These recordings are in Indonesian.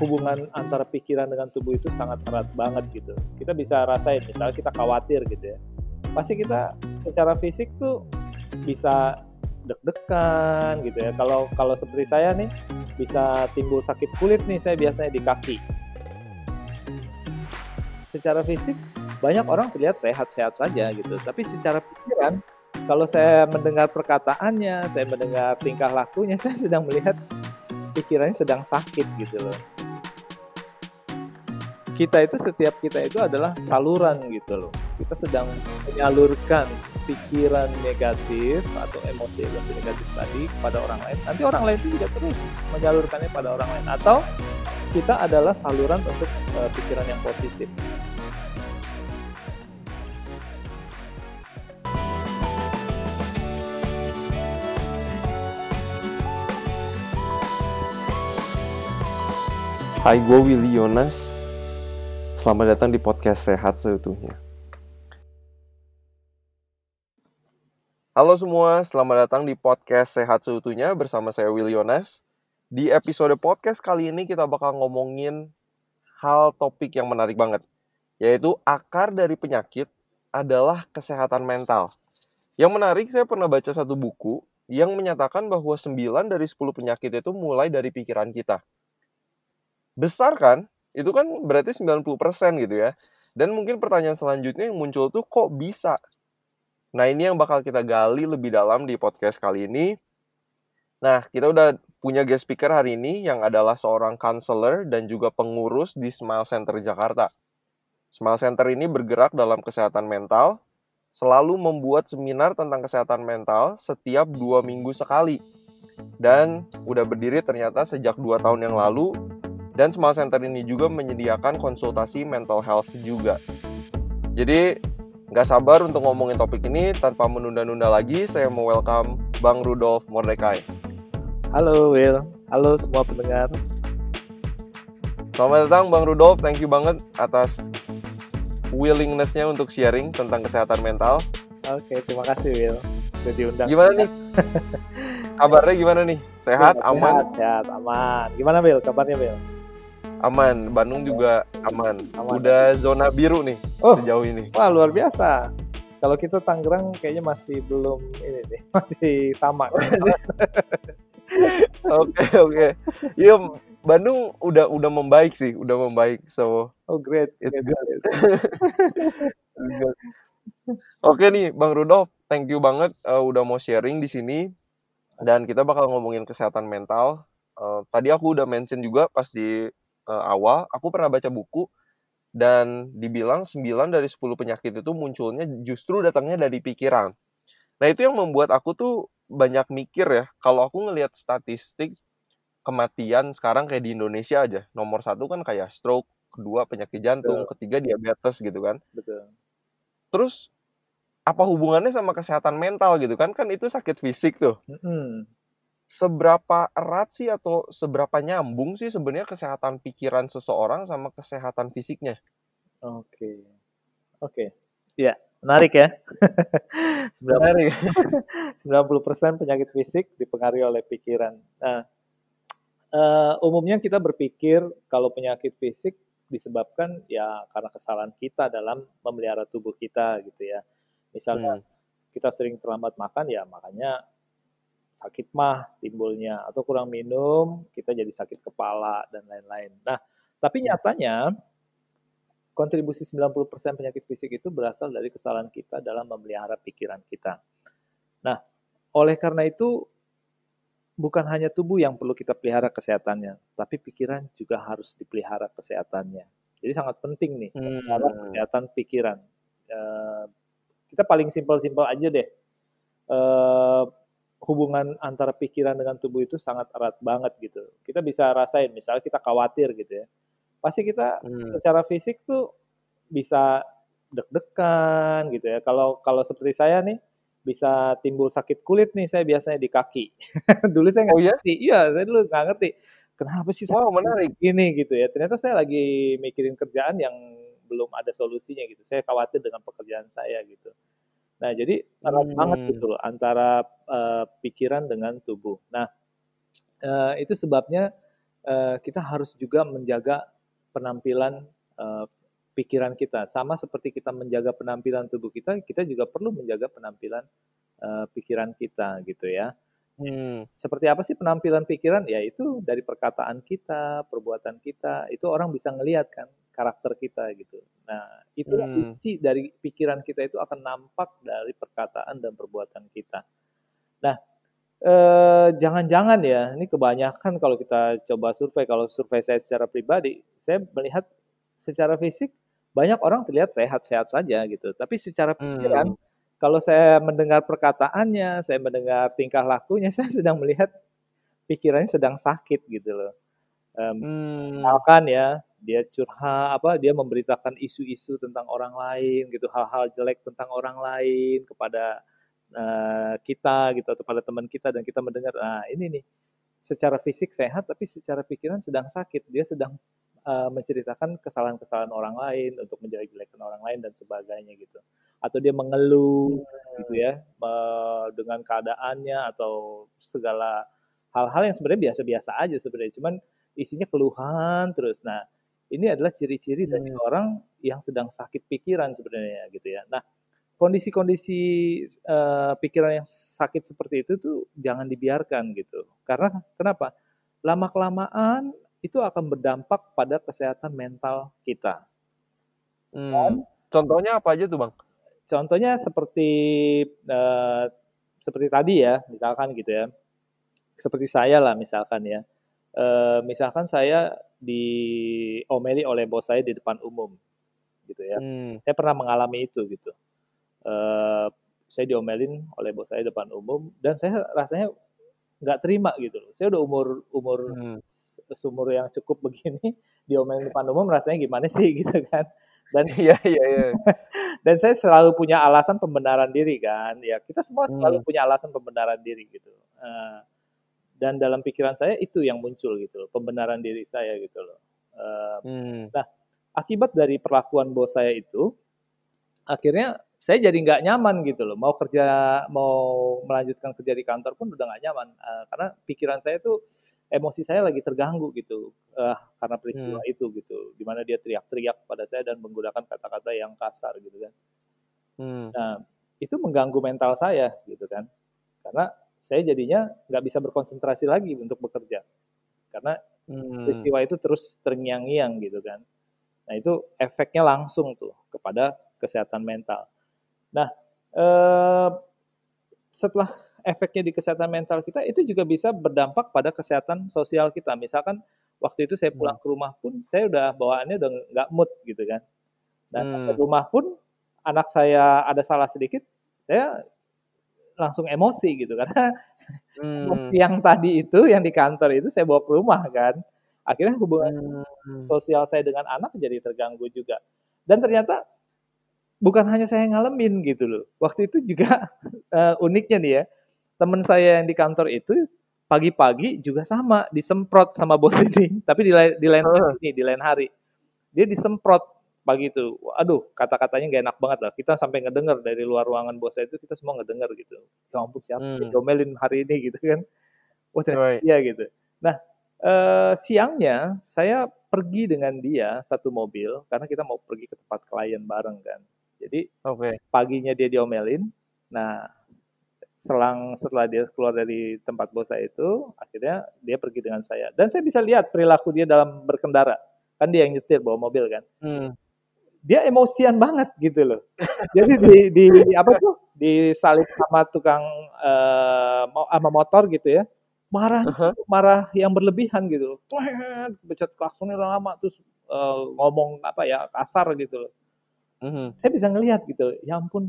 hubungan antara pikiran dengan tubuh itu sangat erat banget gitu. Kita bisa rasain, misalnya kita khawatir gitu ya. Pasti kita secara fisik tuh bisa deg-degan gitu ya. Kalau kalau seperti saya nih bisa timbul sakit kulit nih saya biasanya di kaki. Secara fisik banyak orang terlihat sehat-sehat saja gitu, tapi secara pikiran kalau saya mendengar perkataannya, saya mendengar tingkah lakunya, saya sedang melihat pikirannya sedang sakit gitu loh kita itu setiap kita itu adalah saluran gitu loh. Kita sedang menyalurkan pikiran negatif atau emosi-emosi negatif tadi kepada orang lain. Nanti orang lain itu juga terus menyalurkannya pada orang lain. Atau kita adalah saluran untuk uh, pikiran yang positif. Hai, gue Willy Yonas Selamat datang di podcast Sehat Seutuhnya. Halo semua, selamat datang di podcast Sehat Seutuhnya bersama saya Will Yonas. Di episode podcast kali ini kita bakal ngomongin hal topik yang menarik banget, yaitu akar dari penyakit adalah kesehatan mental. Yang menarik, saya pernah baca satu buku yang menyatakan bahwa 9 dari 10 penyakit itu mulai dari pikiran kita. Besar kan? Itu kan berarti 90% gitu ya. Dan mungkin pertanyaan selanjutnya yang muncul tuh kok bisa? Nah ini yang bakal kita gali lebih dalam di podcast kali ini. Nah kita udah punya guest speaker hari ini yang adalah seorang counselor dan juga pengurus di Smile Center Jakarta. Smile Center ini bergerak dalam kesehatan mental, selalu membuat seminar tentang kesehatan mental setiap dua minggu sekali. Dan udah berdiri ternyata sejak dua tahun yang lalu dan Smile Center ini juga menyediakan konsultasi mental health juga. Jadi nggak sabar untuk ngomongin topik ini tanpa menunda-nunda lagi. Saya mau welcome Bang Rudolf Mordekai. Halo Will, halo semua pendengar. Selamat datang Bang Rudolf, thank you banget atas willingness-nya untuk sharing tentang kesehatan mental. Oke, terima kasih Will. Sudah diundang. Gimana nih? Kabarnya gimana nih? Sehat, sehat aman? Sehat, sehat, aman. Gimana Will? Kabarnya Will? Aman, Bandung juga aman. aman. Udah zona biru nih oh. sejauh ini. Wah, luar biasa. Kalau kita Tangerang kayaknya masih belum ini nih, masih sama. Oke, oke. Iya, Bandung udah udah membaik sih, udah membaik. So, oh great. It's good. Oke nih, Bang Rudolf, thank you banget uh, udah mau sharing di sini. Dan kita bakal ngomongin kesehatan mental. Uh, tadi aku udah mention juga pas di uh, awal, aku pernah baca buku dan dibilang 9 dari 10 penyakit itu munculnya justru datangnya dari pikiran. Nah, itu yang membuat aku tuh banyak mikir ya, kalau aku ngelihat statistik kematian sekarang kayak di Indonesia aja, nomor satu kan kayak stroke, kedua penyakit jantung, Betul. ketiga diabetes gitu kan. Betul. Terus apa hubungannya sama kesehatan mental gitu kan? Kan itu sakit fisik tuh. Mm -hmm seberapa erat sih atau seberapa nyambung sih sebenarnya kesehatan pikiran seseorang sama kesehatan fisiknya? Oke. Oke. Ya, menarik ya. menarik. 90% penyakit fisik dipengaruhi oleh pikiran. Nah, uh, umumnya kita berpikir kalau penyakit fisik disebabkan ya karena kesalahan kita dalam memelihara tubuh kita gitu ya. Misalnya hmm. kita sering terlambat makan ya makanya sakit mah timbulnya atau kurang minum kita jadi sakit kepala dan lain-lain. Nah, tapi nyatanya kontribusi 90% penyakit fisik itu berasal dari kesalahan kita dalam memelihara pikiran kita. Nah, oleh karena itu bukan hanya tubuh yang perlu kita pelihara kesehatannya, tapi pikiran juga harus dipelihara kesehatannya. Jadi sangat penting nih hmm. kesehatan pikiran. Uh, kita paling simpel-simpel aja deh. Uh, hubungan antara pikiran dengan tubuh itu sangat erat banget gitu. Kita bisa rasain, misalnya kita khawatir gitu ya. Pasti kita hmm. secara fisik tuh bisa deg-degan gitu ya. Kalau kalau seperti saya nih bisa timbul sakit kulit nih saya biasanya di kaki. dulu saya nggak oh, iya? ngerti. Iya, saya dulu nggak ngerti. Kenapa sih wow, menarik. ini gitu ya. Ternyata saya lagi mikirin kerjaan yang belum ada solusinya gitu. Saya khawatir dengan pekerjaan saya gitu. Nah, jadi erat hmm. banget gitu loh antara uh, pikiran dengan tubuh. Nah, uh, itu sebabnya uh, kita harus juga menjaga penampilan uh, pikiran kita. Sama seperti kita menjaga penampilan tubuh kita, kita juga perlu menjaga penampilan uh, pikiran kita gitu ya. Hmm. Seperti apa sih penampilan pikiran? Ya itu dari perkataan kita, perbuatan kita, itu orang bisa ngelihat kan karakter kita gitu. Nah itu hmm. isi dari pikiran kita itu akan nampak dari perkataan dan perbuatan kita. Nah eh, jangan-jangan ya, ini kebanyakan kalau kita coba survei, kalau survei saya secara pribadi, saya melihat secara fisik banyak orang terlihat sehat-sehat saja gitu, tapi secara pikiran hmm kalau saya mendengar perkataannya, saya mendengar tingkah lakunya, saya sedang melihat pikirannya sedang sakit gitu loh. Um, hmm. Misalkan ya, dia curhat apa, dia memberitakan isu-isu tentang orang lain gitu, hal-hal jelek tentang orang lain kepada uh, kita gitu atau pada teman kita dan kita mendengar, nah ini nih secara fisik sehat tapi secara pikiran sedang sakit. Dia sedang uh, menceritakan kesalahan-kesalahan orang lain untuk menjelek-jelekan orang lain dan sebagainya gitu. Atau dia mengeluh gitu ya dengan keadaannya atau segala hal-hal yang sebenarnya biasa-biasa aja sebenarnya. Cuman isinya keluhan terus. Nah ini adalah ciri-ciri hmm. dari orang yang sedang sakit pikiran sebenarnya gitu ya nah kondisi-kondisi uh, pikiran yang sakit seperti itu tuh jangan dibiarkan gitu karena kenapa lama kelamaan itu akan berdampak pada kesehatan mental kita. Hmm. Contohnya apa aja tuh bang? Contohnya seperti uh, seperti tadi ya, misalkan gitu ya. Seperti saya lah misalkan ya. Uh, misalkan saya diomeli oleh bos saya di depan umum gitu ya. Hmm. Saya pernah mengalami itu gitu. Uh, saya diomelin oleh bos saya di depan umum dan saya rasanya nggak terima gitu loh. Saya udah umur umur hmm. sumur yang cukup begini diomelin di depan umum rasanya gimana sih gitu kan dan iya iya iya dan saya selalu punya alasan pembenaran diri kan ya kita semua selalu hmm. punya alasan pembenaran diri gitu uh, dan dalam pikiran saya itu yang muncul gitu loh pembenaran diri saya gitu loh uh, hmm. nah akibat dari perlakuan bos saya itu akhirnya saya jadi nggak nyaman gitu loh mau kerja mau melanjutkan kerja di kantor pun udah nggak nyaman uh, karena pikiran saya tuh emosi saya lagi terganggu gitu uh, karena peristiwa hmm. itu gitu di mana dia teriak-teriak pada saya dan menggunakan kata-kata yang kasar gitu kan hmm. nah itu mengganggu mental saya gitu kan karena saya jadinya nggak bisa berkonsentrasi lagi untuk bekerja karena hmm. peristiwa itu terus terngiang-ngiang gitu kan nah itu efeknya langsung tuh kepada kesehatan mental nah eh, setelah efeknya di kesehatan mental kita itu juga bisa berdampak pada kesehatan sosial kita. Misalkan waktu itu saya pulang hmm. ke rumah pun saya udah bawaannya udah nggak mood gitu kan. Dan hmm. ke rumah pun anak saya ada salah sedikit, saya langsung emosi gitu karena hmm. yang tadi itu yang di kantor itu saya bawa ke rumah kan. Akhirnya hubungan hmm. sosial saya dengan anak jadi terganggu juga. Dan ternyata bukan hanya saya yang ngalamin gitu loh. Waktu itu juga uh, uniknya nih ya teman saya yang di kantor itu pagi-pagi juga sama disemprot sama bos ini tapi di lain di lain hari di lain hari dia disemprot pagi itu aduh kata-katanya gak enak banget lah kita sampai ngedenger dari luar ruangan bos saya itu kita semua ngedenger gitu ya ampun siapa hmm. domelin hari ini gitu kan wah right. iya gitu nah eh, siangnya saya pergi dengan dia satu mobil karena kita mau pergi ke tempat klien bareng kan jadi okay. paginya dia diomelin nah selang setelah dia keluar dari tempat bos saya itu, akhirnya dia pergi dengan saya. Dan saya bisa lihat perilaku dia dalam berkendara. Kan dia yang nyetir bawa mobil kan. Hmm. Dia emosian banget gitu loh. Jadi di, di apa tuh? Disalip sama tukang uh, sama motor gitu ya. Marah, uh -huh. marah yang berlebihan gitu loh. Becet klaksonnya lama terus uh, ngomong apa ya kasar gitu loh. Uh -huh. Saya bisa ngelihat gitu. Ya ampun,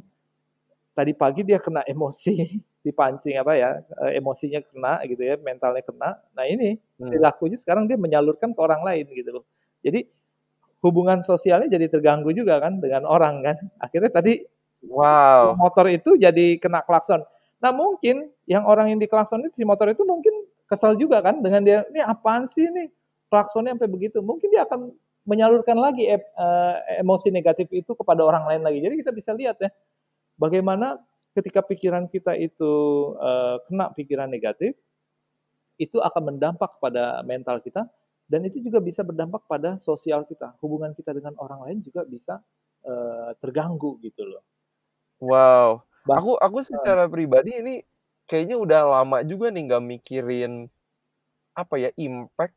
tadi pagi dia kena emosi dipancing apa ya eh, emosinya kena gitu ya mentalnya kena nah ini hmm. perilakunya sekarang dia menyalurkan ke orang lain gitu loh jadi hubungan sosialnya jadi terganggu juga kan dengan orang kan. Akhirnya tadi wow. motor itu jadi kena klakson. Nah mungkin yang orang yang diklakson itu si motor itu mungkin kesal juga kan dengan dia ini apaan sih ini? Klaksonnya sampai begitu. Mungkin dia akan menyalurkan lagi eh, emosi negatif itu kepada orang lain lagi. Jadi kita bisa lihat ya bagaimana ketika pikiran kita itu uh, kena pikiran negatif, itu akan mendampak pada mental kita dan itu juga bisa berdampak pada sosial kita. Hubungan kita dengan orang lain juga bisa uh, terganggu gitu loh. Wow. Bah aku aku secara uh, pribadi ini kayaknya udah lama juga nih nggak mikirin apa ya impact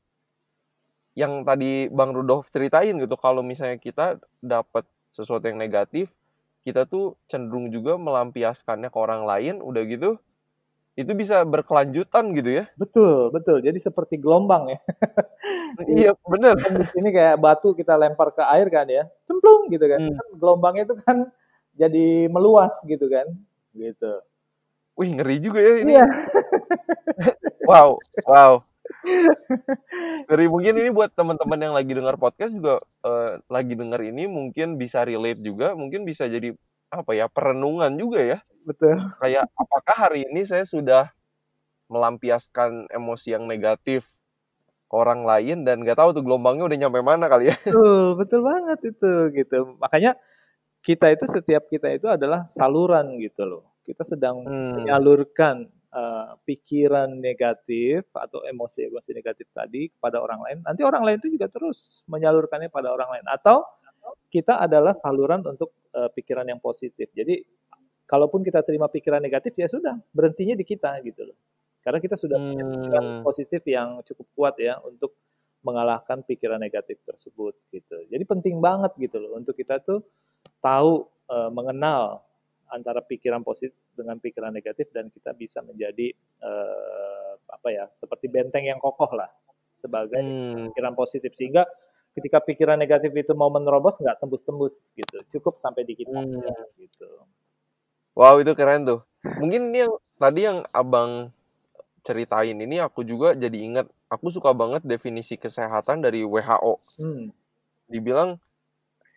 yang tadi Bang Rudolf ceritain gitu. Kalau misalnya kita dapat sesuatu yang negatif kita tuh cenderung juga melampiaskannya ke orang lain udah gitu itu bisa berkelanjutan gitu ya? Betul betul. Jadi seperti gelombang ya. Iya bener. Ini kayak batu kita lempar ke air kan ya. Cemplung gitu kan, hmm. kan gelombangnya itu kan jadi meluas gitu kan. Gitu. Wih ngeri juga ya ini. Iya. wow wow. Dari mungkin ini buat teman-teman yang lagi dengar podcast juga uh, lagi dengar ini mungkin bisa relate juga, mungkin bisa jadi apa ya perenungan juga ya. Betul. Kayak apakah hari ini saya sudah melampiaskan emosi yang negatif ke orang lain dan nggak tahu tuh gelombangnya udah nyampe mana kali ya. Betul, betul banget itu gitu. Makanya kita itu setiap kita itu adalah saluran gitu loh. Kita sedang hmm. menyalurkan uh, pikiran negatif atau emosi-emosi negatif tadi kepada orang lain, nanti orang lain itu juga terus menyalurkannya pada orang lain. Atau kita adalah saluran untuk uh, pikiran yang positif. Jadi kalaupun kita terima pikiran negatif ya sudah berhentinya di kita gitu loh. Karena kita sudah punya pikiran hmm. positif yang cukup kuat ya untuk mengalahkan pikiran negatif tersebut gitu. Jadi penting banget gitu loh untuk kita tuh tahu uh, mengenal antara pikiran positif dengan pikiran negatif dan kita bisa menjadi uh, apa ya seperti benteng yang kokoh lah sebagai hmm. pikiran positif sehingga ketika pikiran negatif itu mau menerobos nggak tembus-tembus gitu cukup sampai di kita hmm. gitu wow itu keren tuh mungkin ini yang tadi yang abang ceritain ini aku juga jadi ingat aku suka banget definisi kesehatan dari WHO hmm. dibilang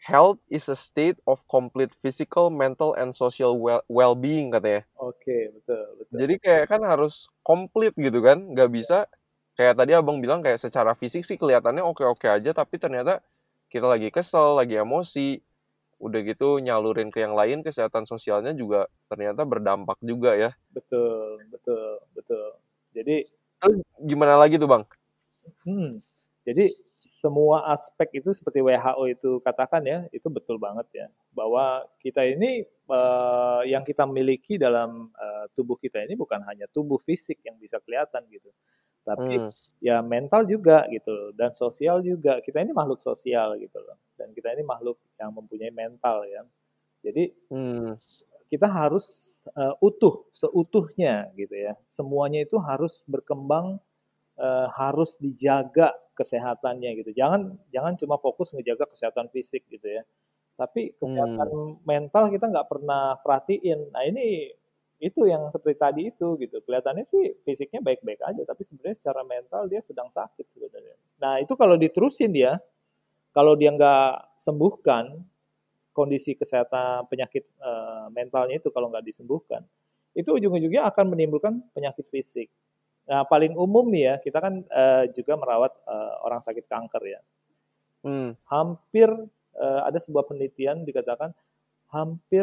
health is a state of complete physical, mental, and social well-being katanya. Oke, okay, betul, betul. Jadi kayak kan harus komplit gitu kan, nggak bisa kayak tadi abang bilang kayak secara fisik sih kelihatannya oke-oke aja, tapi ternyata kita lagi kesel, lagi emosi, udah gitu nyalurin ke yang lain, kesehatan sosialnya juga ternyata berdampak juga ya. Betul, betul, betul. Jadi Terus gimana lagi tuh bang? Hmm, jadi semua aspek itu seperti WHO itu katakan ya, itu betul banget ya. Bahwa kita ini uh, yang kita miliki dalam uh, tubuh kita ini bukan hanya tubuh fisik yang bisa kelihatan gitu. Tapi hmm. ya mental juga gitu dan sosial juga. Kita ini makhluk sosial gitu loh. Dan kita ini makhluk yang mempunyai mental ya. Jadi hmm. kita harus uh, utuh seutuhnya gitu ya. Semuanya itu harus berkembang uh, harus dijaga kesehatannya gitu. Jangan jangan cuma fokus ngejaga kesehatan fisik gitu ya. Tapi kesehatan hmm. mental kita nggak pernah perhatiin. Nah ini itu yang seperti tadi itu gitu. Kelihatannya sih fisiknya baik-baik aja, tapi sebenarnya secara mental dia sedang sakit sebenarnya. Nah itu kalau diterusin dia, kalau dia nggak sembuhkan kondisi kesehatan penyakit uh, mentalnya itu kalau nggak disembuhkan, itu ujung-ujungnya akan menimbulkan penyakit fisik. Nah, paling umum nih ya, kita kan uh, juga merawat uh, orang sakit kanker ya. Hmm. Hampir ada sebuah penelitian dikatakan hampir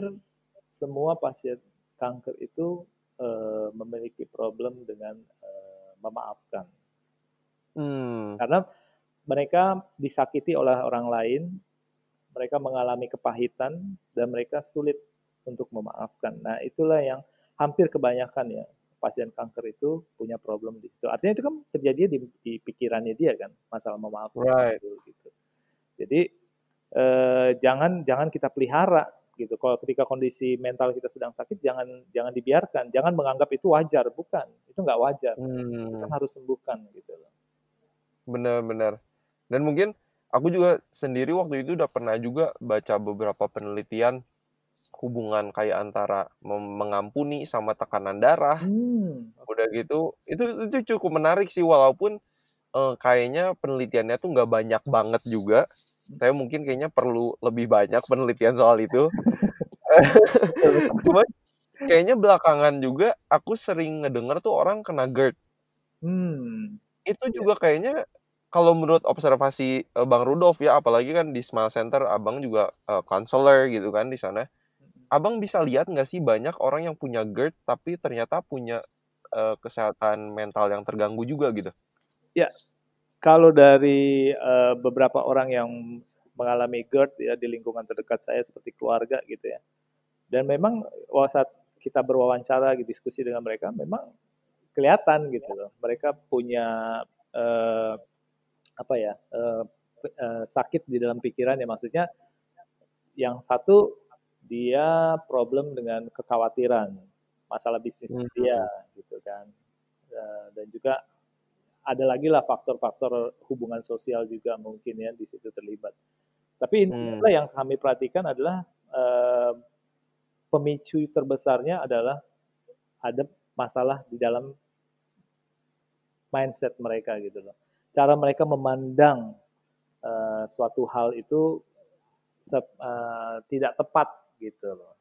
semua pasien kanker itu uh, memiliki problem dengan uh, memaafkan. Hmm. Karena mereka disakiti oleh orang lain, mereka mengalami kepahitan dan mereka sulit untuk memaafkan. Nah, itulah yang hampir kebanyakan ya pasien kanker itu punya problem di situ. Artinya itu kan terjadi di, di pikirannya dia kan masalah memaafkan right. itu gitu. Jadi eh, jangan jangan kita pelihara gitu. Kalau ketika kondisi mental kita sedang sakit jangan jangan dibiarkan, jangan menganggap itu wajar, bukan. Itu nggak wajar. Hmm. Kita harus sembuhkan gitu loh. Benar-benar. Dan mungkin aku juga sendiri waktu itu udah pernah juga baca beberapa penelitian hubungan kayak antara mengampuni sama tekanan darah. Hmm. Udah gitu, itu itu cukup menarik sih walaupun uh, kayaknya penelitiannya tuh nggak banyak banget juga. Saya mungkin kayaknya perlu lebih banyak penelitian soal itu. Cuma kayaknya belakangan juga aku sering ngedenger tuh orang kena GERD. Hmm. Itu juga kayaknya kalau menurut observasi uh, Bang Rudolf ya, apalagi kan di Smile Center Abang juga uh, counselor gitu kan di sana Abang bisa lihat nggak sih banyak orang yang punya GERD tapi ternyata punya uh, kesehatan mental yang terganggu juga gitu? Ya, kalau dari uh, beberapa orang yang mengalami GERD ya di lingkungan terdekat saya seperti keluarga gitu ya. Dan memang saat kita berwawancara, diskusi dengan mereka, memang kelihatan gitu loh. Mereka punya uh, apa ya uh, uh, sakit di dalam pikiran ya maksudnya. Yang satu dia problem dengan kekhawatiran masalah bisnis hmm. dia gitu kan. Dan juga ada lagi lah faktor-faktor hubungan sosial juga mungkin ya di situ terlibat. Tapi hmm. yang kami perhatikan adalah uh, pemicu terbesarnya adalah ada masalah di dalam mindset mereka gitu loh. Cara mereka memandang uh, suatu hal itu uh, tidak tepat gitu loh.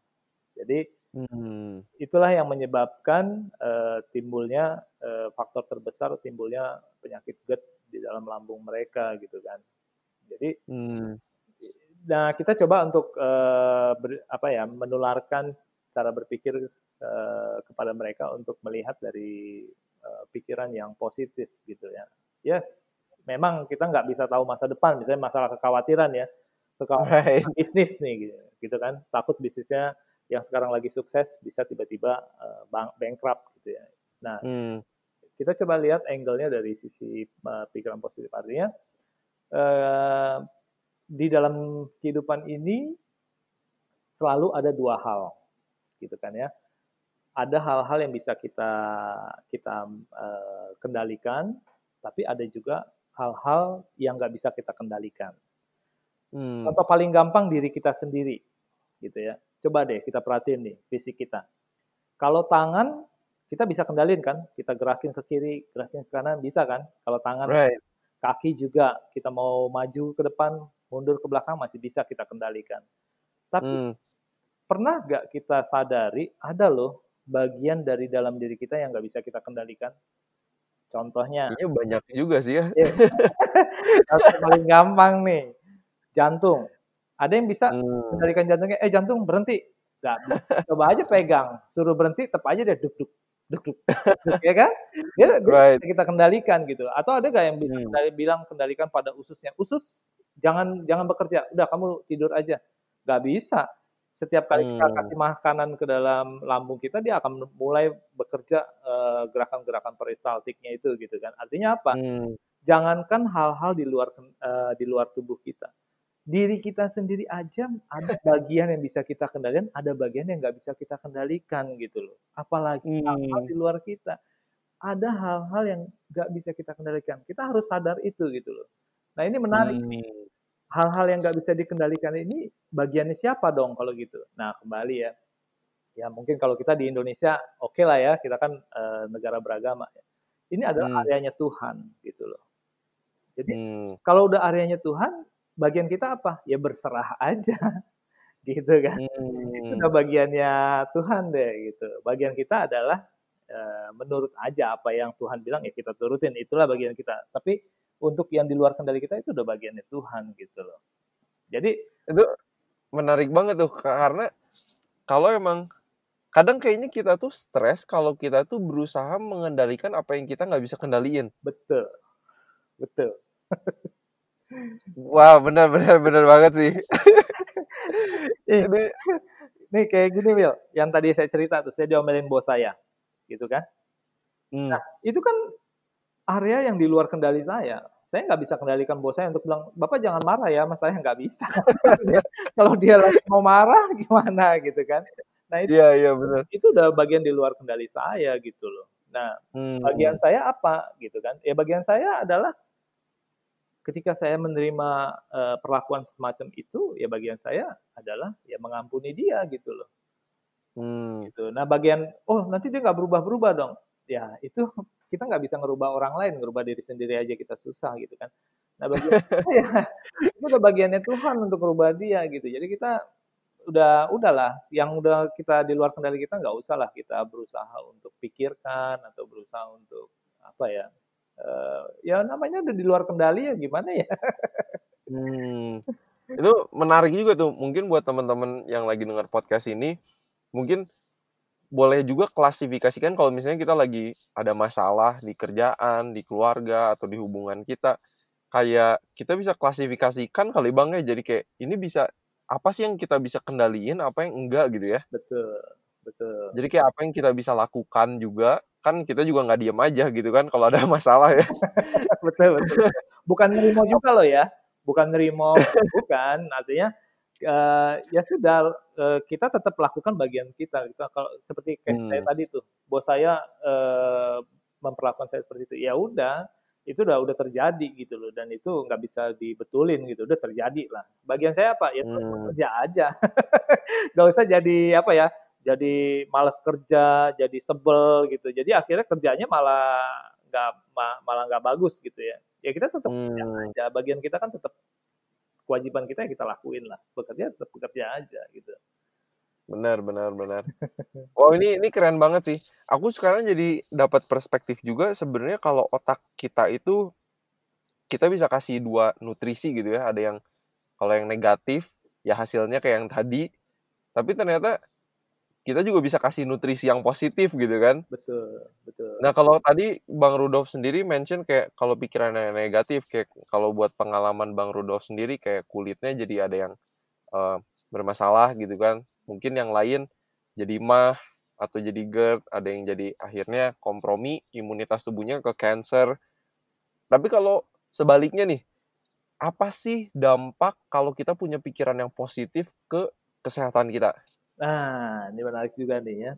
Jadi Hmm. Itulah yang menyebabkan uh, timbulnya faktor terbesar timbulnya penyakit GERD di dalam lambung mereka gitu kan. Jadi, hmm. nah kita coba untuk uh, ber, apa ya menularkan cara berpikir uh, kepada mereka untuk melihat dari uh, pikiran yang positif gitu ya. Ya, memang kita nggak bisa tahu masa depan, misalnya masalah kekhawatiran ya, kekhawatiran right. bisnis nih gitu, gitu kan, takut bisnisnya yang sekarang lagi sukses bisa tiba-tiba uh, bankrupt gitu ya. Nah, hmm. Kita coba lihat angle-nya dari sisi uh, pikiran positif artinya uh, di dalam kehidupan ini selalu ada dua hal, gitu kan ya. Ada hal-hal yang bisa kita kita uh, kendalikan, tapi ada juga hal-hal yang nggak bisa kita kendalikan. Hmm. Contoh paling gampang diri kita sendiri, gitu ya Coba deh kita perhatiin nih fisik kita. Kalau tangan kita bisa kendalin kan, kita gerakin ke kiri, gerakin ke kanan bisa kan? Kalau tangan, right. kaki juga kita mau maju ke depan, mundur ke belakang masih bisa kita kendalikan. Tapi hmm. pernah nggak kita sadari ada loh bagian dari dalam diri kita yang nggak bisa kita kendalikan? Contohnya. Ini banyak juga sih ya. Iya. paling gampang nih, jantung. Ada yang bisa hmm. kendalikan jantungnya, eh jantung berhenti. Gak, coba aja pegang, suruh berhenti, tetap aja dia duk duk duk ya kan? Dia, right. kita kendalikan gitu. Atau ada gak yang bisa hmm. kendali, bilang kendalikan pada ususnya, usus jangan jangan bekerja, udah kamu tidur aja. Gak bisa. Setiap kali hmm. kita kasih makanan ke dalam lambung kita, dia akan mulai bekerja uh, gerakan-gerakan peristaltiknya itu gitu kan. Artinya apa? Hmm. Jangankan hal-hal di luar uh, di luar tubuh kita diri kita sendiri aja ada bagian yang bisa kita kendalikan, ada bagian yang nggak bisa kita kendalikan gitu loh. Apalagi hmm. hal di luar kita. Ada hal-hal yang nggak bisa kita kendalikan. Kita harus sadar itu gitu loh. Nah ini menarik hmm. nih. Hal-hal yang nggak bisa dikendalikan ini bagiannya siapa dong kalau gitu? Nah kembali ya. Ya mungkin kalau kita di Indonesia oke okay lah ya, kita kan e, negara beragama. Ya. Ini adalah hmm. areanya Tuhan gitu loh. Jadi hmm. kalau udah areanya Tuhan, bagian kita apa? Ya berserah aja. gitu kan. Hmm. Itu udah bagiannya Tuhan deh gitu. Bagian kita adalah uh, menurut aja apa yang Tuhan bilang ya kita turutin. Itulah bagian kita. Tapi untuk yang di luar kendali kita itu udah bagiannya Tuhan gitu loh. Jadi itu menarik banget tuh karena kalau emang kadang kayaknya kita tuh stres kalau kita tuh berusaha mengendalikan apa yang kita nggak bisa kendaliin. Betul, betul. Wah, benar benar benar banget sih. ini, nih kayak gini, Will. Yang tadi saya cerita tuh, saya diomelin bos saya. Gitu kan. Hmm. Nah, itu kan area yang di luar kendali saya. Saya nggak bisa kendalikan bos saya untuk bilang, Bapak jangan marah ya, mas saya nggak bisa. Kalau dia lagi mau marah, gimana gitu kan. Nah, itu, yeah, yeah, benar. itu udah bagian di luar kendali saya gitu loh. Nah, hmm. bagian saya apa gitu kan? Ya bagian saya adalah ketika saya menerima uh, perlakuan semacam itu, ya bagian saya adalah ya mengampuni dia gitu loh. Hmm. Gitu. Nah bagian, oh nanti dia nggak berubah-berubah dong. Ya itu kita nggak bisa ngerubah orang lain, ngerubah diri sendiri aja kita susah gitu kan. Nah bagian ya itu udah bagiannya Tuhan untuk merubah dia gitu. Jadi kita udah udahlah yang udah kita di luar kendali kita nggak usah lah kita berusaha untuk pikirkan atau berusaha untuk apa ya uh, ya namanya udah di luar kendali ya gimana ya. hmm. Itu menarik juga tuh. Mungkin buat teman-teman yang lagi dengar podcast ini, mungkin boleh juga klasifikasikan kalau misalnya kita lagi ada masalah di kerjaan, di keluarga atau di hubungan kita. kayak kita bisa klasifikasikan kali bang ya jadi kayak ini bisa apa sih yang kita bisa kendaliin apa yang enggak gitu ya betul betul. Jadi kayak apa yang kita bisa lakukan juga kan kita juga nggak diem aja gitu kan kalau ada masalah ya. Betul betul bukan nerimo juga loh ya. Bukan nerimo bukan. Artinya uh, ya sudah uh, kita tetap lakukan bagian kita gitu. kalau seperti kayak hmm. saya tadi tuh bos saya uh, memperlakukan saya seperti itu ya udah itu udah udah terjadi gitu loh. Dan itu nggak bisa dibetulin gitu udah terjadi lah. Bagian saya apa? Ya hmm. kerja aja. Nggak usah jadi apa ya jadi malas kerja jadi sebel gitu jadi akhirnya kerjanya malah nggak malah nggak bagus gitu ya ya kita tetap hmm. aja bagian kita kan tetap kewajiban kita ya kita lakuin lah bekerja tetap bekerja aja gitu Benar, benar, benar. Oh ini ini keren banget sih. Aku sekarang jadi dapat perspektif juga sebenarnya kalau otak kita itu kita bisa kasih dua nutrisi gitu ya. Ada yang kalau yang negatif ya hasilnya kayak yang tadi. Tapi ternyata kita juga bisa kasih nutrisi yang positif gitu kan. Betul, betul. Nah, kalau tadi Bang Rudolf sendiri mention kayak kalau pikirannya negatif kayak kalau buat pengalaman Bang Rudolf sendiri kayak kulitnya jadi ada yang uh, bermasalah gitu kan mungkin yang lain jadi mah atau jadi GERD, ada yang jadi akhirnya kompromi imunitas tubuhnya ke cancer. Tapi kalau sebaliknya nih, apa sih dampak kalau kita punya pikiran yang positif ke kesehatan kita? Nah, ini menarik juga nih ya.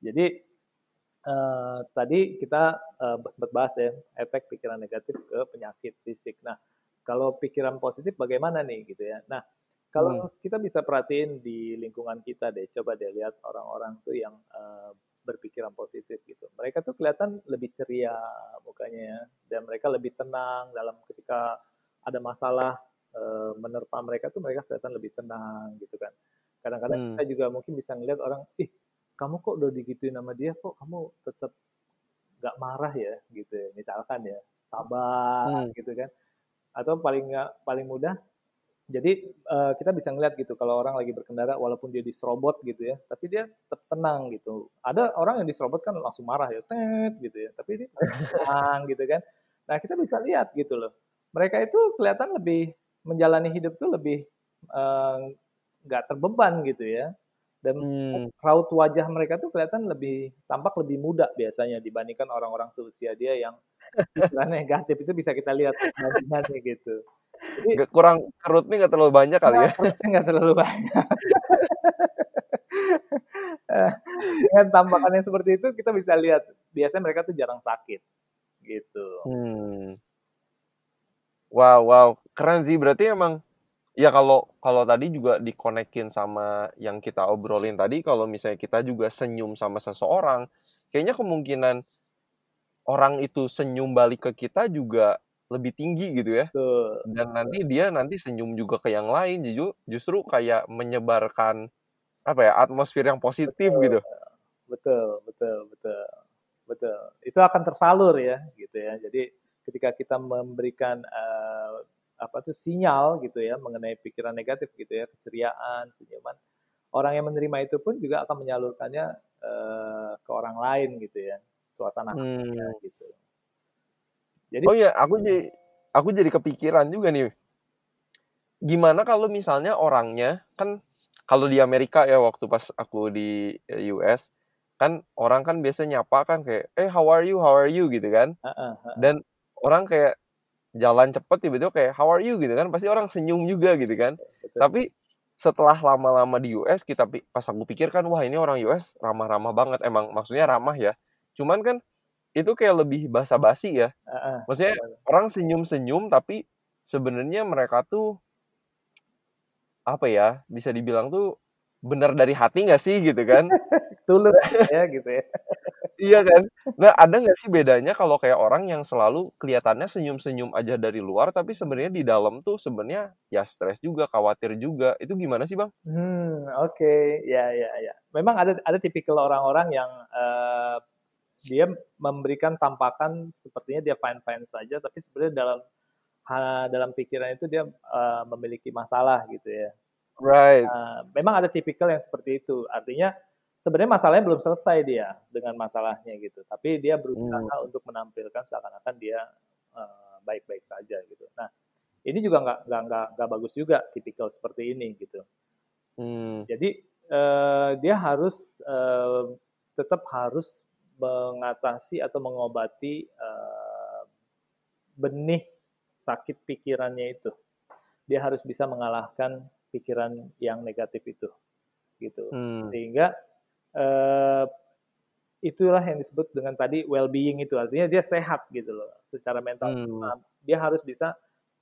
Jadi uh, tadi kita uh, sempat bahas ya efek pikiran negatif ke penyakit fisik. Nah, kalau pikiran positif bagaimana nih gitu ya? Nah, kalau hmm. kita bisa perhatiin di lingkungan kita deh, coba deh lihat orang-orang tuh yang uh, berpikiran positif gitu. Mereka tuh kelihatan lebih ceria mukanya ya, dan mereka lebih tenang dalam ketika ada masalah uh, menerpa mereka tuh mereka kelihatan lebih tenang gitu kan. Kadang-kadang hmm. kita juga mungkin bisa ngeliat orang, ih kamu kok udah digituin sama dia, kok kamu tetap gak marah ya gitu ya, misalkan ya, sabar hmm. gitu kan. Atau paling nggak paling mudah jadi uh, kita bisa ngeliat gitu kalau orang lagi berkendara walaupun dia diserobot gitu ya, tapi dia tetap tenang gitu. Ada orang yang diserobot kan langsung marah ya, tet gitu ya, tapi dia tenang gitu kan. Nah kita bisa lihat gitu loh. Mereka itu kelihatan lebih menjalani hidup tuh lebih eh, nggak terbeban gitu ya. Dan hmm. raut wajah mereka tuh kelihatan lebih tampak lebih muda biasanya dibandingkan orang-orang seusia dia yang negatif itu bisa kita lihat bandingannya gitu. Jadi, kurang kerutnya nggak terlalu banyak kali ya? Kerutnya nggak terlalu banyak. Dengan tampakannya seperti itu kita bisa lihat biasanya mereka tuh jarang sakit gitu. Hmm. Wow, wow, keren sih berarti emang ya kalau kalau tadi juga dikonekin sama yang kita obrolin tadi kalau misalnya kita juga senyum sama seseorang, kayaknya kemungkinan orang itu senyum balik ke kita juga lebih tinggi gitu ya. Betul. Dan nanti dia nanti senyum juga ke yang lain, justru justru kayak menyebarkan apa ya atmosfer yang positif betul. gitu. Betul, betul, betul, betul. Itu akan tersalur ya, gitu ya. Jadi ketika kita memberikan uh, apa tuh sinyal gitu ya mengenai pikiran negatif gitu ya, keceriaan, senyuman, orang yang menerima itu pun juga akan menyalurkannya uh, ke orang lain gitu ya, suasana hmm. gitu. Jadi Oh iya, aku jadi aku jadi kepikiran juga nih. Gimana kalau misalnya orangnya kan kalau di Amerika ya waktu pas aku di eh, US kan orang kan biasa nyapa kan kayak eh how are you how are you gitu kan uh, uh, uh. dan orang kayak jalan cepet tiba-tiba kayak how are you gitu kan pasti orang senyum juga gitu kan Betul. tapi setelah lama-lama di US kita pas aku pikir kan wah ini orang US ramah-ramah banget emang maksudnya ramah ya cuman kan itu kayak lebih basa-basi ya. Uh, Maksudnya uh, orang senyum-senyum tapi sebenarnya mereka tuh apa ya bisa dibilang tuh benar dari hati nggak sih gitu kan? Tulus ya gitu ya. Iya kan. Nah ada nggak sih bedanya kalau kayak orang yang selalu kelihatannya senyum-senyum aja dari luar tapi sebenarnya di dalam tuh sebenarnya ya stres juga, khawatir juga. Itu gimana sih bang? Hmm oke okay. ya ya ya. Memang ada ada tipikal orang-orang yang uh, dia memberikan tampakan sepertinya dia fine fine saja tapi sebenarnya dalam dalam pikiran itu dia uh, memiliki masalah gitu ya right uh, memang ada tipikal yang seperti itu artinya sebenarnya masalahnya belum selesai dia dengan masalahnya gitu tapi dia berusaha hmm. untuk menampilkan seakan-akan dia uh, baik-baik saja gitu nah ini juga nggak nggak nggak nggak bagus juga tipikal seperti ini gitu. Hmm. Jadi uh, dia harus uh, tetap harus mengatasi atau mengobati uh, benih sakit pikirannya itu. Dia harus bisa mengalahkan pikiran yang negatif itu, gitu. Hmm. Sehingga uh, itulah yang disebut dengan tadi well-being itu artinya dia sehat gitu loh secara mental. Hmm. Nah, dia harus bisa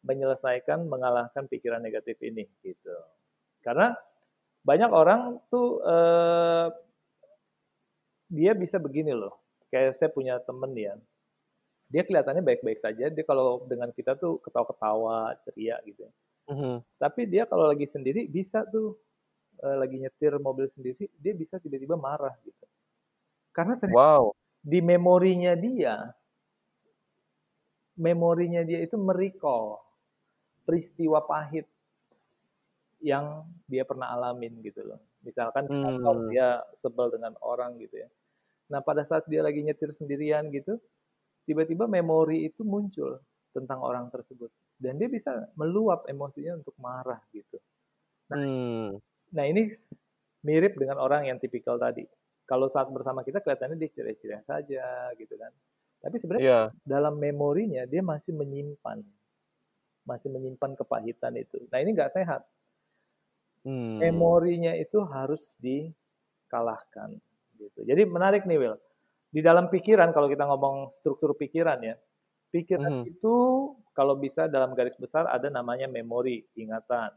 menyelesaikan, mengalahkan pikiran negatif ini gitu. Karena banyak orang tuh uh, dia bisa begini loh. Kayak saya punya temen ya, dia kelihatannya baik-baik saja. Dia kalau dengan kita tuh ketawa-ketawa, ceria gitu. Mm -hmm. Tapi dia kalau lagi sendiri bisa tuh uh, lagi nyetir mobil sendiri, dia bisa tiba-tiba marah gitu. Karena wow. di memorinya dia, memorinya dia itu merecall peristiwa pahit yang dia pernah alamin gitu loh. Misalkan hmm. kalau dia sebel dengan orang gitu ya. Nah pada saat dia lagi nyetir sendirian gitu, tiba-tiba memori itu muncul tentang orang tersebut dan dia bisa meluap emosinya untuk marah gitu. Nah, hmm. Nah ini mirip dengan orang yang tipikal tadi. Kalau saat bersama kita kelihatannya dia ceria-ceria saja gitu kan. Tapi sebenarnya yeah. dalam memorinya dia masih menyimpan, masih menyimpan kepahitan itu. Nah ini nggak sehat. Hmm. Memorinya itu harus dikalahkan gitu. Jadi menarik nih Will. Di dalam pikiran kalau kita ngomong struktur pikiran ya, pikiran hmm. itu kalau bisa dalam garis besar ada namanya memori, ingatan.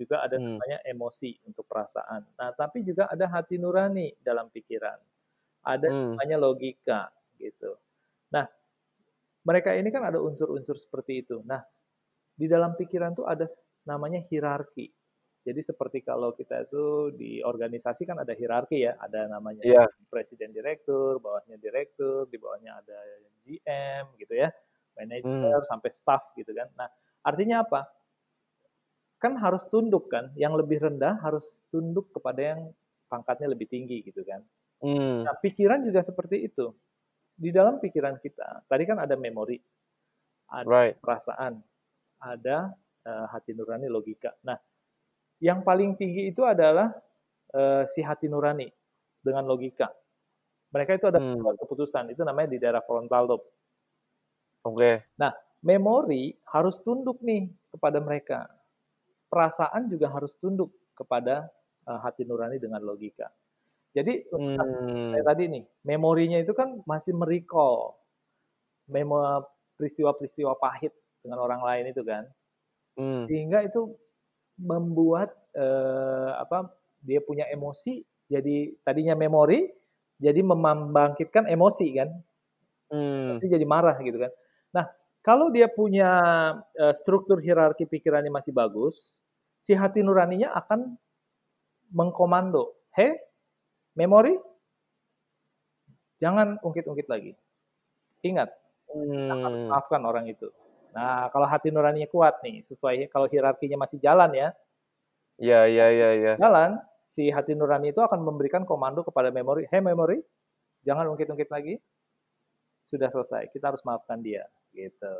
Juga ada hmm. namanya emosi untuk perasaan. Nah, tapi juga ada hati nurani dalam pikiran. Ada hmm. namanya logika gitu. Nah, mereka ini kan ada unsur-unsur seperti itu. Nah, di dalam pikiran tuh ada namanya hierarki. Jadi seperti kalau kita itu di organisasi kan ada hierarki ya, ada namanya yeah. presiden direktur, bawahnya direktur, di bawahnya ada GM gitu ya, manajer hmm. sampai staff gitu kan. Nah, artinya apa? Kan harus tunduk kan, yang lebih rendah harus tunduk kepada yang pangkatnya lebih tinggi gitu kan. Hmm. Nah, pikiran juga seperti itu. Di dalam pikiran kita, tadi kan ada memori, ada right. perasaan, ada uh, hati nurani logika. Nah, yang paling tinggi itu adalah uh, si hati nurani dengan logika. Mereka itu ada hmm. keputusan, itu namanya di daerah frontal lobe. Oke. Okay. Nah, memori harus tunduk nih kepada mereka. Perasaan juga harus tunduk kepada uh, hati nurani dengan logika. Jadi hmm. kayak tadi nih, memorinya itu kan masih merecall memo peristiwa-peristiwa pahit dengan orang lain itu kan. Hmm. Sehingga itu membuat uh, apa dia punya emosi jadi tadinya memori jadi membangkitkan emosi kan hmm. jadi marah gitu kan nah kalau dia punya uh, struktur hierarki pikirannya masih bagus si hati nuraninya akan mengkomando hei memori jangan ungkit-ungkit lagi ingat hmm. maafkan orang itu Nah, kalau hati nuraninya kuat nih, sesuai kalau hierarkinya masih jalan ya. Iya, iya, iya, iya. Jalan, si hati nurani itu akan memberikan komando kepada memori, "Hey memori, jangan ungkit-ungkit lagi." Sudah selesai, kita harus maafkan dia, gitu.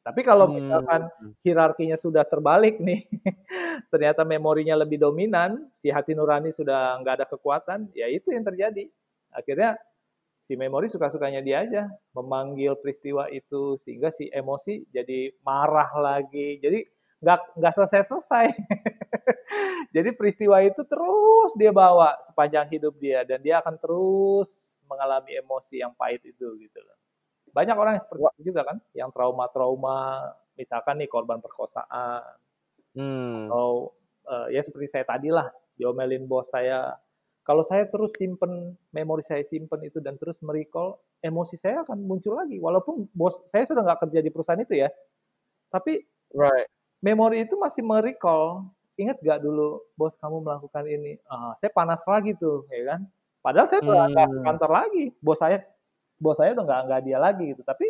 Tapi kalau hmm. misalkan hierarkinya sudah terbalik nih, ternyata memorinya lebih dominan, si hati nurani sudah nggak ada kekuatan, ya itu yang terjadi. Akhirnya si memori suka-sukanya dia aja memanggil peristiwa itu sehingga si emosi jadi marah lagi jadi nggak nggak selesai selesai jadi peristiwa itu terus dia bawa sepanjang hidup dia dan dia akan terus mengalami emosi yang pahit itu gitu loh banyak orang yang seperti itu juga kan yang trauma-trauma misalkan nih korban perkosaan hmm. atau uh, ya seperti saya tadi lah diomelin bos saya kalau saya terus simpen memori saya simpen itu dan terus merecall, emosi saya akan muncul lagi. Walaupun bos saya sudah nggak kerja di perusahaan itu ya, tapi right. memori itu masih merecall. Ingat gak dulu bos kamu melakukan ini? Ah, saya panas lagi tuh, ya kan? Padahal saya sudah hmm. kantor lagi. Bos saya, bos saya udah nggak nggak dia lagi gitu. Tapi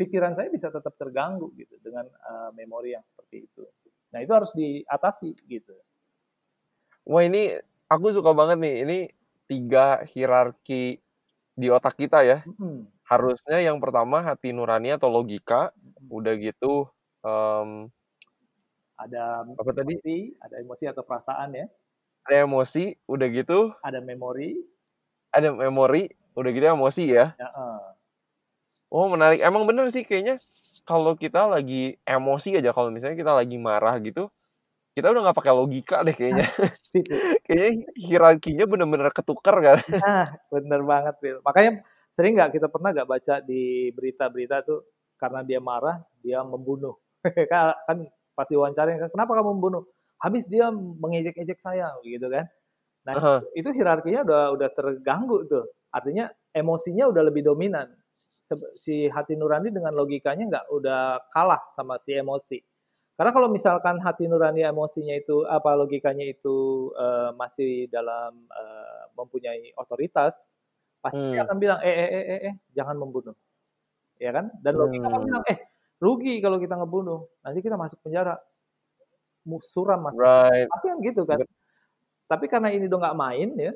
pikiran saya bisa tetap terganggu gitu dengan uh, memori yang seperti itu. Nah itu harus diatasi gitu. Wah ini aku suka banget nih ini tiga hierarki di otak kita ya. Hmm. Harusnya yang pertama hati nurani atau logika, hmm. udah gitu um, Ada Apa tadi? emosi, ada emosi atau perasaan ya. Ada emosi, udah gitu Ada memori. ada memori, udah gitu emosi ya. Ya, eh. Oh menarik, emang bener sih kayaknya kalau kita lagi emosi aja, kalau misalnya kita lagi marah gitu, kita udah nggak pakai logika deh kayaknya. Kayaknya hierarkinya bener-bener ketukar kan. Nah, bener banget, Phil. Makanya sering nggak kita pernah nggak baca di berita-berita tuh karena dia marah, dia membunuh. kan, kan pasti wawancarin kan, kenapa kamu membunuh? Habis dia mengejek-ejek saya, gitu kan. Nah, Heeh. itu hierarkinya udah udah terganggu tuh. Artinya emosinya udah lebih dominan. Si hati nurani dengan logikanya nggak udah kalah sama si emosi. Karena kalau misalkan hati nurani emosinya itu apa logikanya itu eh, masih dalam eh, mempunyai otoritas, pasti dia Hmm. akan bilang eh eh eh eh, eh, jangan membunuh, ya kan? Dan logika akan Hmm. bilang eh rugi kalau kita ngebunuh, nanti kita masuk penjara, suram mas. Right. Pasti kan gitu kan. Tapi karena ini udah nggak main ya,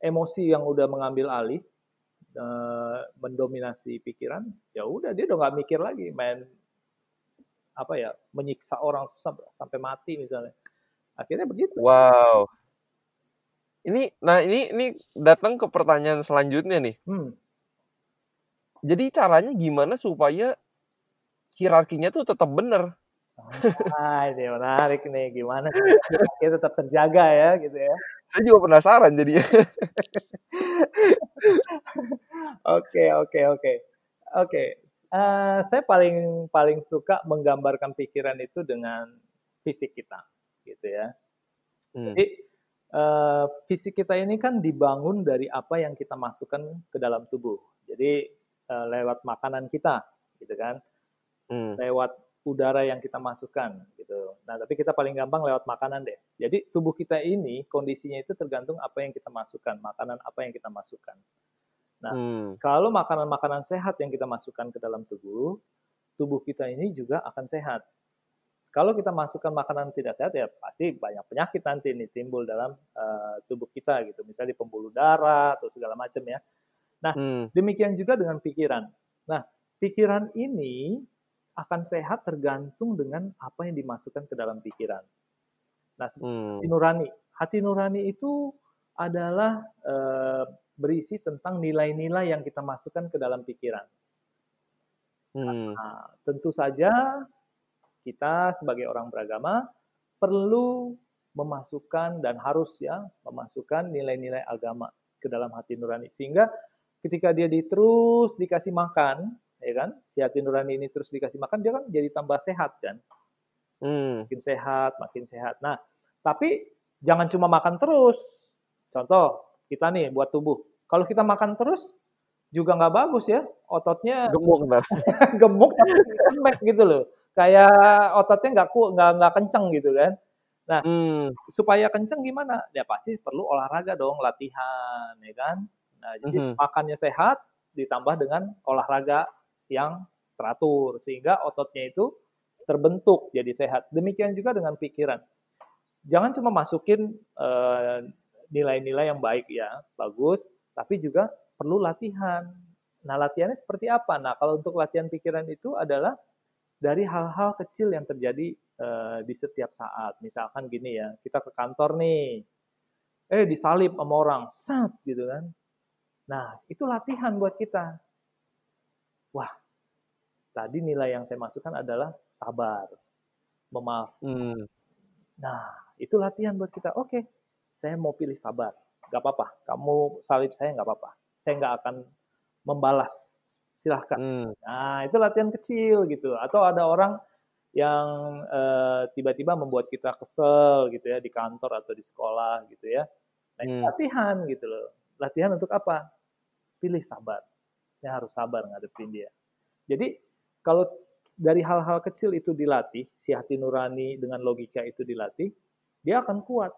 emosi yang udah mengambil alih, eh, mendominasi pikiran, ya udah dia udah nggak mikir lagi, main apa ya, menyiksa orang sampai, mati misalnya. Akhirnya begitu. Wow. Ini, nah ini ini datang ke pertanyaan selanjutnya nih. Hmm. Jadi caranya gimana supaya hierarkinya tuh tetap bener? Ah, ini menarik nih, gimana kita tetap terjaga ya gitu ya. Saya juga penasaran jadinya. Oke, oke, oke. Oke. Eh, saya paling paling suka menggambarkan pikiran itu dengan fisik kita, gitu ya. Hmm. Jadi eh, fisik kita ini kan dibangun dari apa yang kita masukkan ke dalam tubuh. Jadi eh, lewat makanan kita, gitu kan, Hmm. lewat udara yang kita masukkan, gitu. Nah, tapi kita paling gampang lewat makanan deh. Jadi tubuh kita ini kondisinya itu tergantung apa yang kita masukkan, makanan apa yang kita masukkan. Nah, Hmm. kalau makanan-makanan sehat yang kita masukkan ke dalam tubuh, tubuh kita ini juga akan sehat. Kalau kita masukkan makanan tidak sehat ya pasti banyak penyakit nanti nih timbul dalam eh, tubuh kita gitu, misalnya di pembuluh darah atau segala macam ya. Nah, Hmm. demikian juga dengan pikiran. Nah, pikiran ini akan sehat tergantung dengan apa yang dimasukkan ke dalam pikiran. Nah, Hmm. hati nurani. Hati nurani itu adalah eh, berisi tentang nilai-nilai yang kita masukkan ke dalam pikiran. Hmm. Nah, tentu saja kita sebagai orang beragama perlu memasukkan dan harus ya memasukkan nilai-nilai agama ke dalam hati nurani sehingga ketika dia di- terus dikasih makan ya kan si hati nurani ini terus dikasih makan dia kan jadi tambah sehat kan Hmm. makin sehat makin sehat nah tapi jangan cuma makan terus contoh kita nih buat tubuh kalau kita makan terus juga nggak bagus ya ototnya Gemuk gemuk tapi lembek gitu loh. Kayak ototnya nggak ku nggak nggak kenceng gitu kan. Nah, Hmm. supaya kenceng gimana? Ya pasti perlu olahraga dong, latihan, ya kan? Nah, jadi Mhm. makannya sehat ditambah dengan olahraga yang teratur sehingga ototnya itu terbentuk jadi sehat. Demikian juga dengan pikiran. Jangan cuma masukin eh, nilai-nilai yang baik ya, bagus, tapi juga perlu latihan. Nah, latihannya seperti apa? Nah, kalau untuk latihan pikiran itu adalah dari hal-hal kecil yang terjadi eh, di setiap saat. Misalkan gini ya, kita ke kantor nih, eh disalib sama orang, sat gitu kan. Nah, itu latihan buat kita. Wah, tadi nilai yang saya masukkan adalah sabar, memaaf. Hmm. Nah, itu latihan buat kita. Oke, saya mau pilih sabar. Gak apa-apa, kamu salib saya nggak apa-apa. Saya nggak akan membalas. Silahkan. Hmm. Nah, itu latihan kecil gitu. Atau ada orang yang eh, tiba-tiba membuat kita kesel gitu ya di kantor atau di sekolah gitu ya. Nah, Hmm. latihan gitu loh. Latihan untuk apa? Pilih sabar. Ya harus sabar ngadepin dia. Jadi kalau dari hal-hal kecil itu dilatih, si hati nurani dengan logika itu dilatih, dia akan kuat.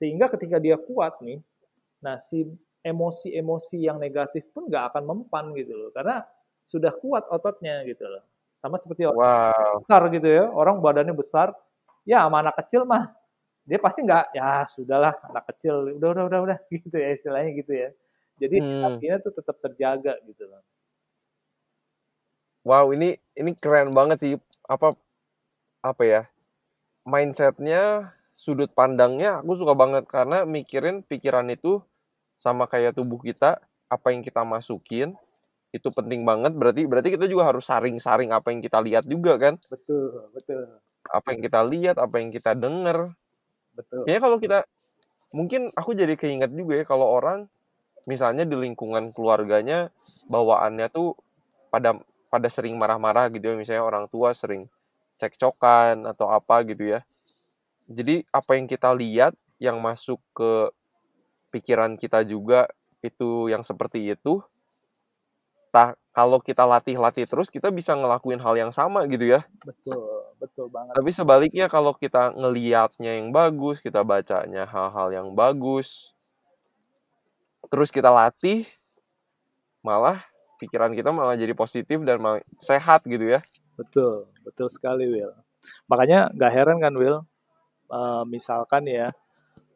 Sehingga ketika dia kuat nih, nah si emosi-emosi yang negatif pun nggak akan mempan gitu loh. Karena sudah kuat ototnya gitu loh. Sama seperti orang Wow. besar gitu ya, orang badannya besar, ya sama anak kecil mah, dia pasti nggak, ya sudahlah anak kecil, udah udah udah udah gitu ya istilahnya gitu ya. Jadi Hmm. hatinya tuh tetap terjaga gitu loh. Wow, ini ini keren banget sih. Apa apa ya? mindsetnya sudut pandangnya aku suka banget karena mikirin pikiran itu sama kayak tubuh kita apa yang kita masukin itu penting banget berarti berarti kita juga harus saring-saring apa yang kita lihat juga kan betul betul apa yang kita lihat apa yang kita dengar betul kayaknya kalau kita mungkin aku jadi keinget juga ya kalau orang misalnya di lingkungan keluarganya bawaannya tuh pada pada sering marah-marah gitu ya misalnya orang tua sering cekcokan atau apa gitu ya jadi apa yang kita lihat yang masuk ke pikiran kita juga itu yang seperti itu. Tah, kalau kita latih-latih terus kita bisa ngelakuin hal yang sama gitu ya. Betul, betul banget. Tapi sebaliknya kalau kita ngeliatnya yang bagus, kita bacanya hal-hal yang bagus, terus kita latih, malah pikiran kita malah jadi positif dan malah sehat gitu ya. Betul, betul sekali Will. Makanya nggak heran kan Will, uh, misalkan ya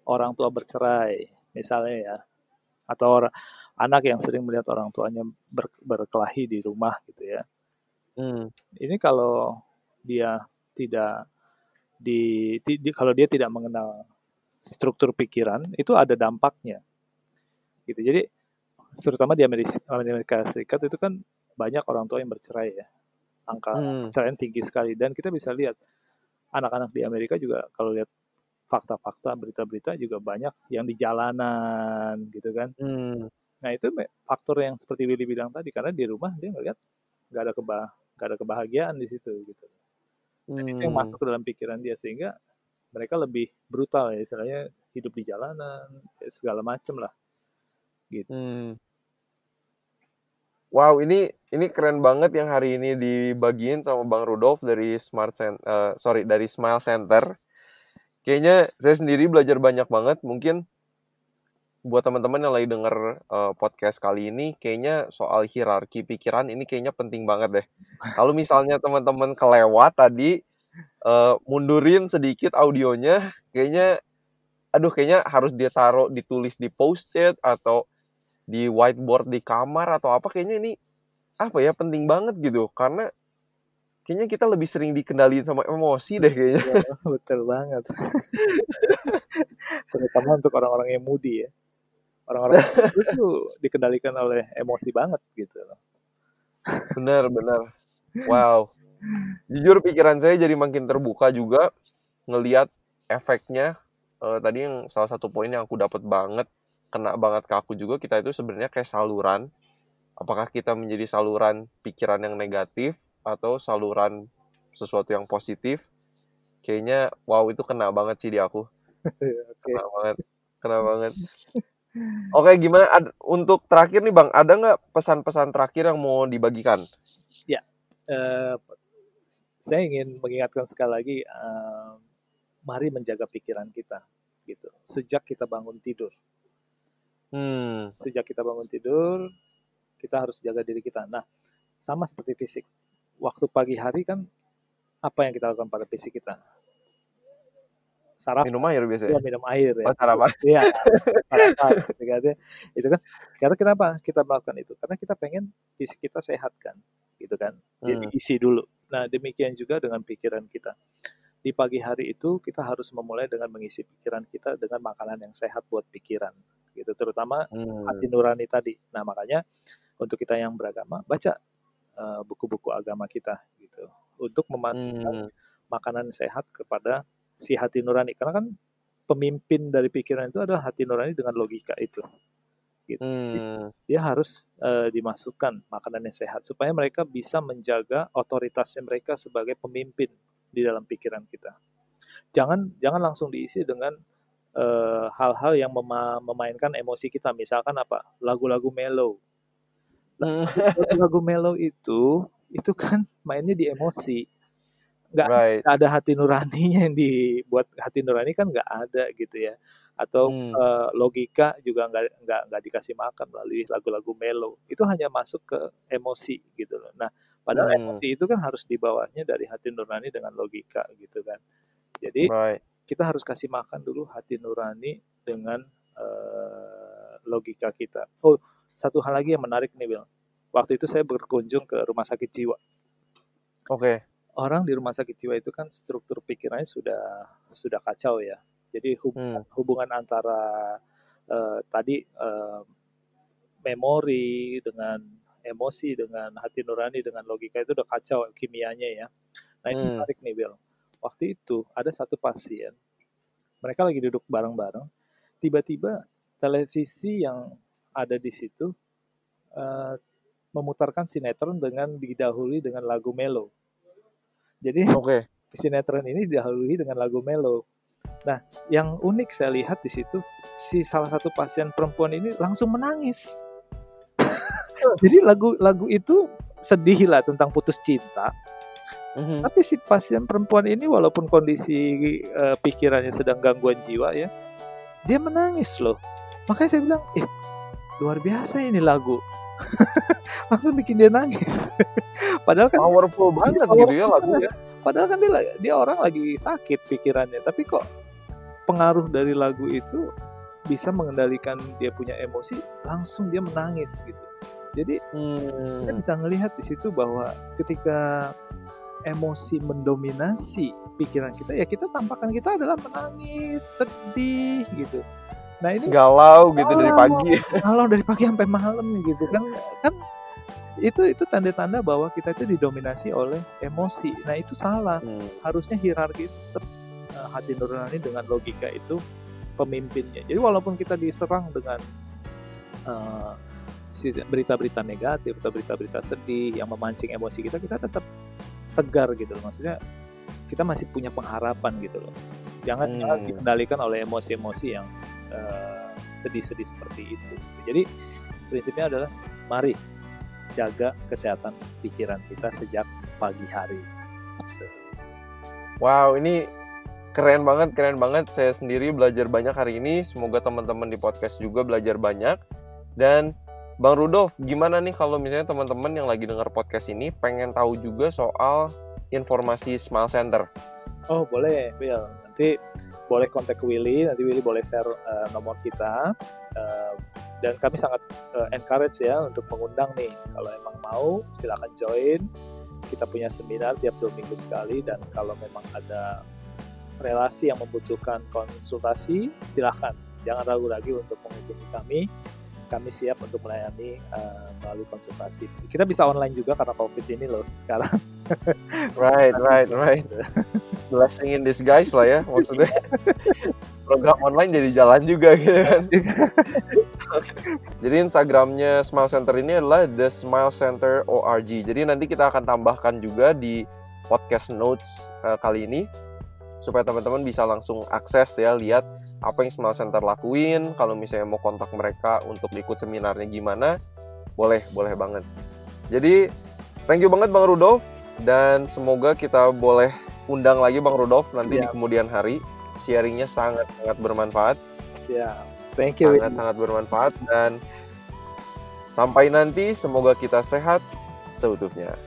orang tua bercerai, misalnya ya, atau orang, anak yang sering melihat orang tuanya ber, berkelahi di rumah gitu ya. Hmm. Ini kalau dia tidak di, di kalau dia tidak mengenal struktur pikiran itu ada dampaknya gitu jadi terutama di Amerika, Amerika Serikat itu kan banyak orang tua yang bercerai ya angka hmm. perceraian tinggi sekali dan kita bisa lihat anak-anak di Amerika juga kalau lihat fakta-fakta berita-berita juga banyak yang di jalanan gitu kan. Hmm. Nah itu faktor yang seperti Willy bilang tadi karena di rumah dia ngeliat nggak ada keba nggak ada kebahagiaan di situ gitu. Dan hmm. itu yang hmm. masuk ke dalam pikiran dia sehingga mereka lebih brutal ya istilahnya hidup di jalanan segala macem lah gitu. Hmm. Wow, ini ini keren banget yang hari ini dibagiin sama Bang Rudolf dari Smart Center, uh, sorry dari Smile Center kayaknya saya sendiri belajar banyak banget mungkin buat teman-teman yang lagi denger uh, podcast kali ini kayaknya soal hierarki pikiran ini kayaknya penting banget deh. Kalau misalnya teman-teman kelewat tadi uh, mundurin sedikit audionya kayaknya aduh kayaknya harus dia taruh ditulis di post-it atau di whiteboard di kamar atau apa kayaknya ini apa ya penting banget gitu karena kayaknya kita lebih sering dikendaliin sama emosi deh kayaknya. Ya, betul banget. Terutama untuk orang-orang yang moody ya. Orang-orang itu dikendalikan oleh emosi banget gitu loh. Benar, benar. Wow. Jujur pikiran saya jadi makin terbuka juga ngelihat efeknya uh, tadi yang salah satu poin yang aku dapat banget kena banget ke aku juga kita itu sebenarnya kayak saluran. Apakah kita menjadi saluran pikiran yang negatif atau saluran sesuatu yang positif? Kayaknya wow itu kena banget sih di aku. Okay. kena banget kena banget. Oke gimana? Ad, untuk terakhir nih bang ada nggak pesan-pesan terakhir yang mau dibagikan? Ya uh, saya ingin mengingatkan sekali lagi uh, mari menjaga pikiran kita gitu. Sejak kita bangun tidur hmm. sejak kita bangun tidur kita harus jaga diri kita nah sama seperti fisik waktu pagi hari kan apa yang kita lakukan pada fisik kita? Sarapan. Minum air biasanya. Ya, minum air ya. Oh, sarapan. Iya. sarapan. Gitu itu kan karena kenapa kita melakukan itu? Karena kita pengen fisik kita sehat kan, gitu kan. Jadi hmm. isi dulu. Nah, demikian juga dengan pikiran kita. Di pagi hari itu kita harus memulai dengan mengisi pikiran kita dengan makanan yang sehat buat pikiran, gitu. Terutama hmm. hati nurani tadi. Nah, makanya untuk kita yang beragama, baca Eh, buku-buku uh, agama kita gitu untuk memastikan hmm. makanan sehat kepada si hati nurani karena kan pemimpin dari pikiran itu adalah hati nurani dengan logika itu gitu hmm. dia harus uh, dimasukkan makanan yang sehat supaya mereka bisa menjaga otoritasnya mereka sebagai pemimpin di dalam pikiran kita jangan jangan langsung diisi dengan eh, hal-hal uh, yang mema memainkan emosi kita misalkan apa lagu-lagu mellow Nah, lagu mellow itu itu kan mainnya di emosi. Nggak right. ada hati nuraninya yang dibuat hati nurani kan nggak ada gitu ya. Atau hmm. uh, logika juga nggak nggak nggak dikasih makan melalui lagu-lagu mellow. Itu hanya masuk ke emosi gitu loh. Nah, padahal hmm. emosi itu kan harus dibawanya dari hati nurani dengan logika gitu kan. Jadi right. kita harus kasih makan dulu hati nurani dengan uh, logika kita. Oh, satu hal lagi yang menarik nih Bill. Waktu itu saya berkunjung ke rumah sakit jiwa. Oke. Okay. orang di rumah sakit jiwa itu kan struktur pikirannya sudah sudah kacau ya. Jadi hubungan, hmm. hubungan antara uh, tadi uh, memori dengan emosi dengan hati nurani dengan logika itu udah kacau kimianya ya. Nah ini hmm. menarik nih Bill. Waktu itu ada satu pasien, mereka lagi duduk bareng-bareng, tiba-tiba televisi yang ada di situ uh, memutarkan sinetron dengan didahului dengan lagu melo. Jadi okay. sinetron ini didahului dengan lagu melo. Nah, yang unik saya lihat di situ si salah satu pasien perempuan ini langsung menangis. Jadi lagu-lagu itu sedih lah tentang putus cinta. Mm-hmm. Tapi si pasien perempuan ini walaupun kondisi uh, pikirannya sedang gangguan jiwa ya, dia menangis loh. Makanya saya bilang, eh luar biasa ini lagu. langsung bikin dia nangis. padahal kan powerful banget gitu ya lagunya. Padahal kan dia dia orang lagi sakit pikirannya, tapi kok pengaruh dari lagu itu bisa mengendalikan dia punya emosi, langsung dia menangis gitu. Jadi hmm. kita bisa melihat di situ bahwa ketika emosi mendominasi pikiran kita, ya kita tampakan kita adalah menangis, sedih gitu. Nah ini galau gitu galau, dari pagi. Galau dari pagi sampai malam gitu kan kan itu itu tanda-tanda bahwa kita itu didominasi oleh emosi. Nah itu salah. Hmm. Harusnya hierarki tetap uh, hati nurani dengan logika itu pemimpinnya. Jadi walaupun kita diserang dengan uh, berita-berita negatif atau berita-berita sedih yang memancing emosi kita, kita tetap tegar gitu loh. Maksudnya kita masih punya pengharapan gitu loh. Jangan hmm. dikendalikan oleh emosi-emosi yang uh, sedih-sedih seperti itu. Jadi prinsipnya adalah mari jaga kesehatan pikiran kita sejak pagi hari. Wow, ini keren banget, keren banget. Saya sendiri belajar banyak hari ini. Semoga teman-teman di podcast juga belajar banyak. Dan Bang Rudolf, gimana nih kalau misalnya teman-teman yang lagi dengar podcast ini pengen tahu juga soal informasi Smile Center? Oh, boleh, Bill. Nanti boleh kontak Willy, nanti Willy boleh share uh, nomor kita. Uh, dan kami sangat uh, encourage ya untuk mengundang nih. Kalau emang mau, silakan join. Kita punya seminar tiap dua minggu sekali dan kalau memang ada relasi yang membutuhkan konsultasi, silahkan. Jangan ragu lagi untuk menghubungi kami kami siap untuk melayani uh, melalui konsultasi. Kita bisa online juga karena COVID ini loh sekarang. right, right, right. Blessing in disguise lah ya maksudnya. Program online jadi jalan juga gitu kan. jadi Instagramnya Smile Center ini adalah The Smile Center ORG. Jadi nanti kita akan tambahkan juga di podcast notes uh, kali ini supaya teman-teman bisa langsung akses ya lihat apa yang Smile Center lakuin, kalau misalnya mau kontak mereka untuk ikut seminarnya gimana, boleh, boleh banget. Jadi, thank you banget Bang Rudolf, dan semoga kita boleh undang lagi Bang Rudolf nanti yeah. di kemudian hari. Sharingnya sangat-sangat bermanfaat. Ya, yeah. thank you. Sangat-sangat bermanfaat, dan sampai nanti semoga kita sehat seutuhnya.